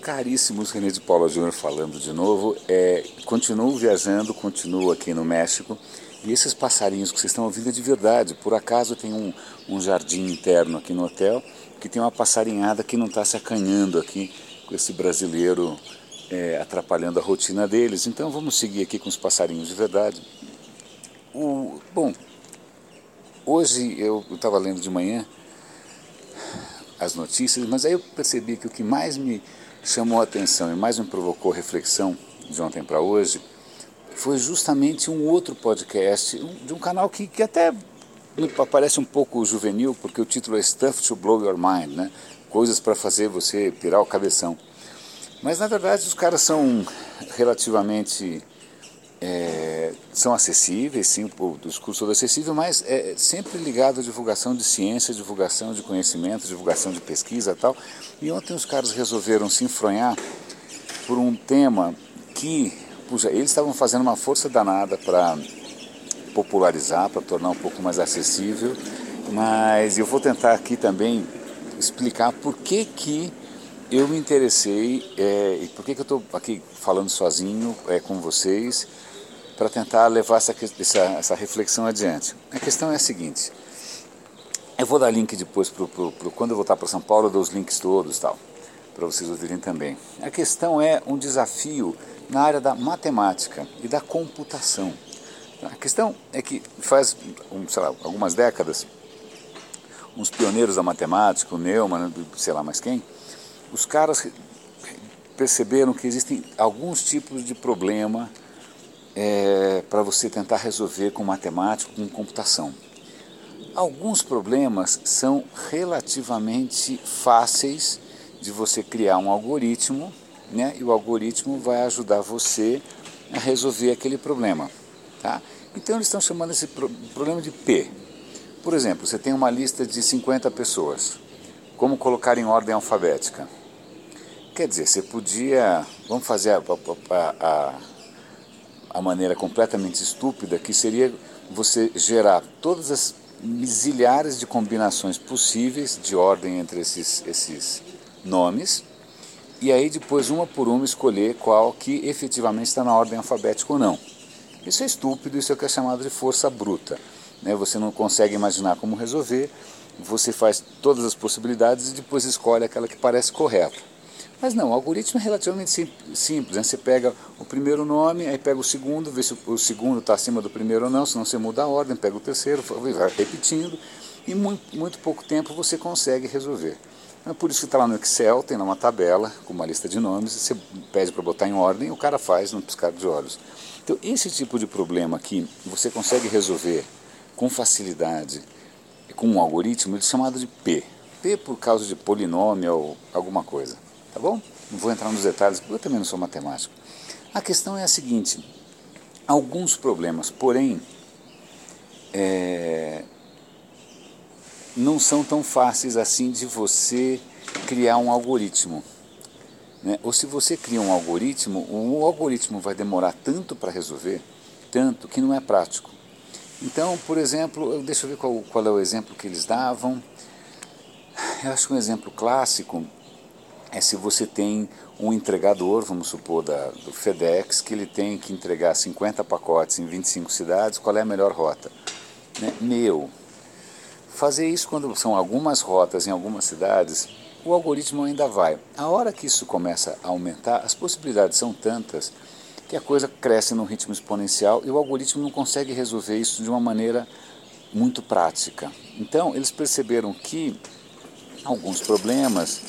Caríssimos, René de Paula Júnior falando de novo. É, continuo viajando, continuo aqui no México. E esses passarinhos que vocês estão ouvindo é de verdade. Por acaso tem um, um jardim interno aqui no hotel que tem uma passarinhada que não está se acanhando aqui com esse brasileiro é, atrapalhando a rotina deles. Então vamos seguir aqui com os passarinhos de verdade. O, bom, hoje eu estava lendo de manhã as notícias, mas aí eu percebi que o que mais me chamou a atenção e mais me provocou reflexão de ontem para hoje foi justamente um outro podcast de um canal que, que até me parece um pouco juvenil, porque o título é Stuff to Blow Your Mind, né? coisas para fazer você pirar o cabeção. Mas na verdade os caras são relativamente é, são acessíveis, sim, o discurso é acessível, mas é sempre ligado à divulgação de ciência, divulgação de conhecimento, divulgação de pesquisa tal. E ontem os caras resolveram se enfronhar por um tema que, puxa, eles estavam fazendo uma força danada para popularizar, para tornar um pouco mais acessível, mas eu vou tentar aqui também explicar por que que eu me interessei é, e por que, que eu estou aqui falando sozinho é, com vocês para tentar levar essa, essa, essa, reflexão adiante. A questão é a seguinte, eu vou dar link depois, pro, pro, pro quando eu voltar para São Paulo, eu dou os links todos tal, para vocês ouvirem também. A questão é um desafio na área da matemática e da computação. A questão é que faz, lá, algumas décadas, uns pioneiros da matemática, o Neumann, sei lá mais quem, os caras perceberam que existem alguns tipos de problema é, para você tentar resolver com matemática, com computação. Alguns problemas são relativamente fáceis de você criar um algoritmo, né? E o algoritmo vai ajudar você a resolver aquele problema, tá? Então eles estão chamando esse problema de P. Por exemplo, você tem uma lista de 50 pessoas. Como colocar em ordem alfabética? Quer dizer, você podia. Vamos fazer a, a, a, a maneira completamente estúpida, que seria você gerar todas as zilhares de combinações possíveis de ordem entre esses, esses nomes, e aí depois uma por uma escolher qual que efetivamente está na ordem alfabética ou não. Isso é estúpido, isso é o que é chamado de força bruta. Né? Você não consegue imaginar como resolver, você faz todas as possibilidades e depois escolhe aquela que parece correta. Mas não, o algoritmo é relativamente simples. Né? Você pega o primeiro nome, aí pega o segundo, vê se o segundo está acima do primeiro ou não, senão você muda a ordem, pega o terceiro, vai repetindo, e muito, muito pouco tempo você consegue resolver. É por isso que está lá no Excel, tem lá uma tabela com uma lista de nomes, você pede para botar em ordem o cara faz no piscar de olhos. Então, esse tipo de problema que você consegue resolver com facilidade com um algoritmo, ele é chamado de P. P por causa de polinômio ou alguma coisa. Tá bom? Não vou entrar nos detalhes, porque eu também não sou matemático. A questão é a seguinte: alguns problemas, porém, é, não são tão fáceis assim de você criar um algoritmo. Né? Ou se você cria um algoritmo, o algoritmo vai demorar tanto para resolver, tanto que não é prático. Então, por exemplo, deixa eu ver qual, qual é o exemplo que eles davam. Eu acho que um exemplo clássico é se você tem um entregador, vamos supor, da, do FedEx, que ele tem que entregar 50 pacotes em 25 cidades, qual é a melhor rota? Né? Meu, fazer isso quando são algumas rotas em algumas cidades, o algoritmo ainda vai. A hora que isso começa a aumentar, as possibilidades são tantas que a coisa cresce num ritmo exponencial e o algoritmo não consegue resolver isso de uma maneira muito prática. Então, eles perceberam que alguns problemas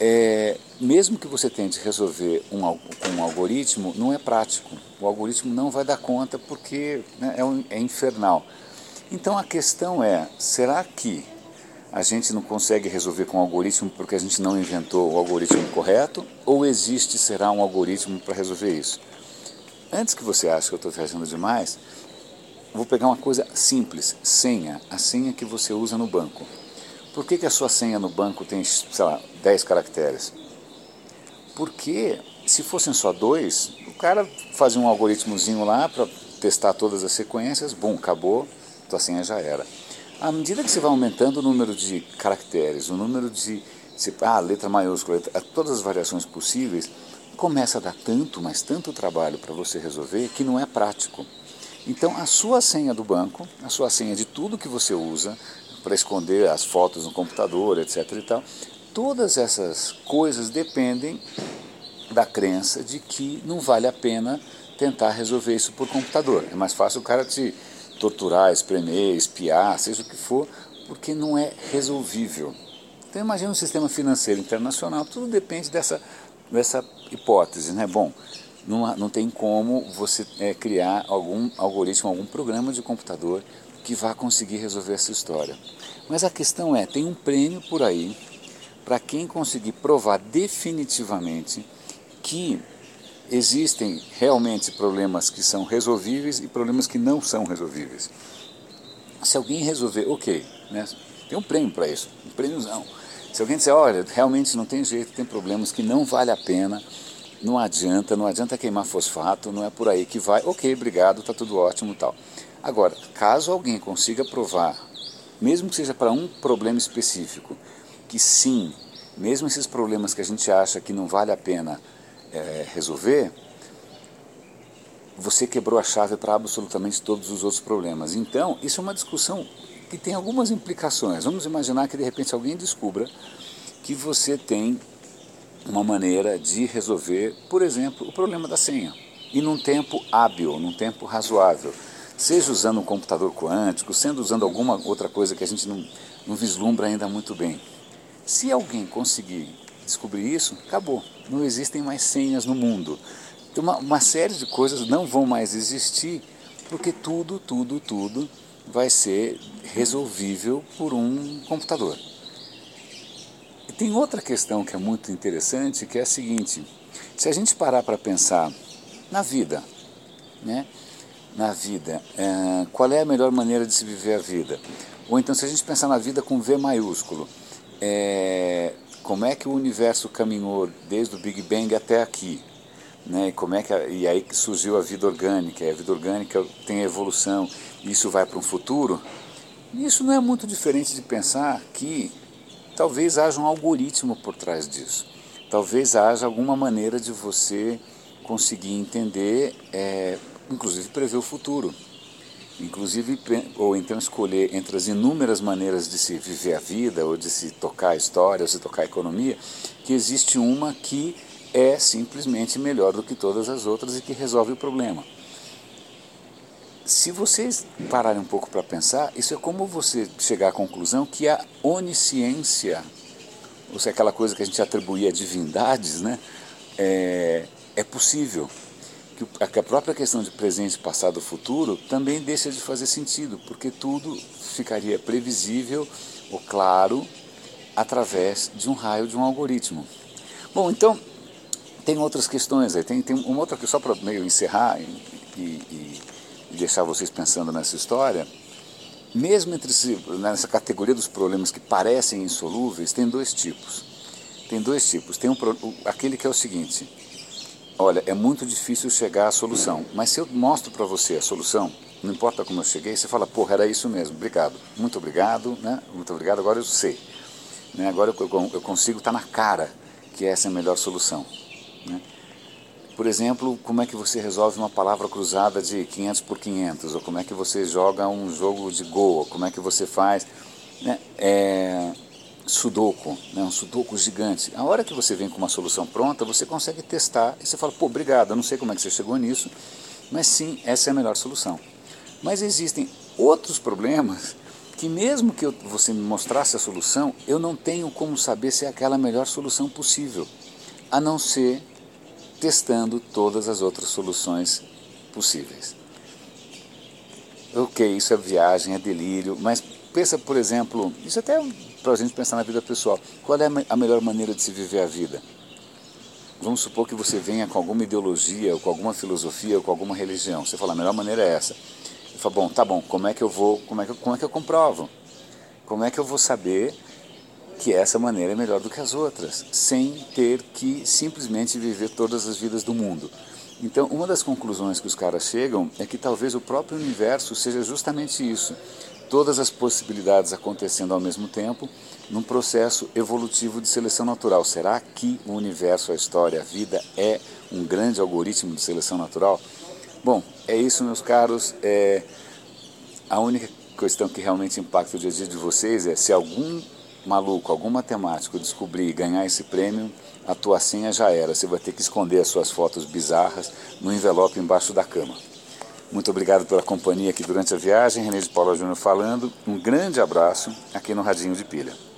é, mesmo que você tente resolver um, com um algoritmo, não é prático. O algoritmo não vai dar conta porque né, é, um, é infernal. Então a questão é: será que a gente não consegue resolver com o algoritmo porque a gente não inventou o algoritmo correto? Ou existe, será um algoritmo para resolver isso? Antes que você ache que eu estou viajando demais, vou pegar uma coisa simples: senha. A senha que você usa no banco. Por que, que a sua senha no banco tem, sei lá, 10 caracteres? Porque se fossem só dois, o cara fazia um algoritmozinho lá para testar todas as sequências, bom, acabou, tua senha já era. À medida que você vai aumentando o número de caracteres, o número de. Ah, letra maiúscula, letra, todas as variações possíveis, começa a dar tanto, mas tanto trabalho para você resolver que não é prático. Então, a sua senha do banco, a sua senha de tudo que você usa para esconder as fotos no computador, etc. e tal, todas essas coisas dependem da crença de que não vale a pena tentar resolver isso por computador. É mais fácil o cara te torturar, espremer, espiar, seja o que for, porque não é resolvível. Então imagina um sistema financeiro internacional, tudo depende dessa, dessa hipótese, né? Bom, não, não tem como você é, criar algum algoritmo, algum programa de computador que vá conseguir resolver essa história. Mas a questão é, tem um prêmio por aí para quem conseguir provar definitivamente que existem realmente problemas que são resolvíveis e problemas que não são resolvíveis. Se alguém resolver, ok, né? tem um prêmio para isso, um prêmiozão. Se alguém disser, olha, realmente não tem jeito, tem problemas que não vale a pena, não adianta, não adianta queimar fosfato, não é por aí que vai, ok, obrigado, está tudo ótimo tal. Agora, caso alguém consiga provar, mesmo que seja para um problema específico, que sim, mesmo esses problemas que a gente acha que não vale a pena é, resolver, você quebrou a chave para absolutamente todos os outros problemas. Então, isso é uma discussão que tem algumas implicações. Vamos imaginar que de repente alguém descubra que você tem uma maneira de resolver, por exemplo, o problema da senha. E num tempo hábil, num tempo razoável. Seja usando um computador quântico, sendo usando alguma outra coisa que a gente não, não vislumbra ainda muito bem. Se alguém conseguir descobrir isso, acabou. Não existem mais senhas no mundo. Uma, uma série de coisas não vão mais existir, porque tudo, tudo, tudo vai ser resolvível por um computador. E tem outra questão que é muito interessante, que é a seguinte: se a gente parar para pensar na vida, né? Na vida, é, qual é a melhor maneira de se viver a vida? Ou então, se a gente pensar na vida com V maiúsculo, é, como é que o universo caminhou desde o Big Bang até aqui, né? E como é que a, e aí surgiu a vida orgânica, e a vida orgânica tem a evolução, isso vai para um futuro. Isso não é muito diferente de pensar que talvez haja um algoritmo por trás disso. Talvez haja alguma maneira de você conseguir entender, é, inclusive prever o futuro inclusive ou então escolher entre as inúmeras maneiras de se viver a vida ou de se tocar a história ou se tocar a economia, que existe uma que é simplesmente melhor do que todas as outras e que resolve o problema. Se vocês pararem um pouco para pensar, isso é como você chegar à conclusão que a onisciência, ou seja, aquela coisa que a gente atribuía a divindades, né, é, é possível que a própria questão de presente, passado, futuro também deixa de fazer sentido, porque tudo ficaria previsível ou claro através de um raio de um algoritmo. Bom, então tem outras questões aí, tem, tem uma outra que só para meio encerrar e, e, e, deixar vocês pensando nessa história. Mesmo entre si, nessa categoria dos problemas que parecem insolúveis, tem dois tipos. Tem dois tipos. Tem um, aquele que é o seguinte: olha, é muito difícil chegar à solução, mas se eu mostro para você a solução, não importa como eu cheguei, você fala, porra, era isso mesmo, obrigado, muito obrigado, né? muito obrigado, agora eu sei. Né? Agora eu, eu consigo estar tá na cara que essa é a melhor solução. Né? Por exemplo, como é que você resolve uma palavra cruzada de 500 por 500, ou como é que você joga um jogo de Go, ou como é que você faz... Né? É sudoku, né, um sudoku gigante. A hora que você vem com uma solução pronta, você consegue testar e você fala, pô, obrigado, eu não sei como é que você chegou nisso, mas sim, essa é a melhor solução. Mas existem outros problemas que mesmo que eu, você me mostrasse a solução, eu não tenho como saber se é aquela melhor solução possível, a não ser testando todas as outras soluções possíveis. Ok, isso é viagem, é delírio, mas pensa, por exemplo, isso até para a gente pensar na vida pessoal. Qual é a melhor maneira de se viver a vida? Vamos supor que você venha com alguma ideologia, ou com alguma filosofia, ou com alguma religião. Você fala, a melhor maneira é essa. Eu falo, bom, tá bom, como é que eu vou, como é que, como é que eu comprovo? Como é que eu vou saber que essa maneira é melhor do que as outras, sem ter que simplesmente viver todas as vidas do mundo? Então, uma das conclusões que os caras chegam é que talvez o próprio universo seja justamente isso todas as possibilidades acontecendo ao mesmo tempo num processo evolutivo de seleção natural. Será que o universo, a história, a vida é um grande algoritmo de seleção natural? Bom, é isso, meus caros. É... A única questão que realmente impacta o dia a dia de vocês é se algum maluco, algum matemático descobrir e ganhar esse prêmio, a tua senha já era. Você vai ter que esconder as suas fotos bizarras no envelope embaixo da cama. Muito obrigado pela companhia aqui durante a viagem. René de Paula Júnior falando. Um grande abraço aqui no Radinho de Pilha.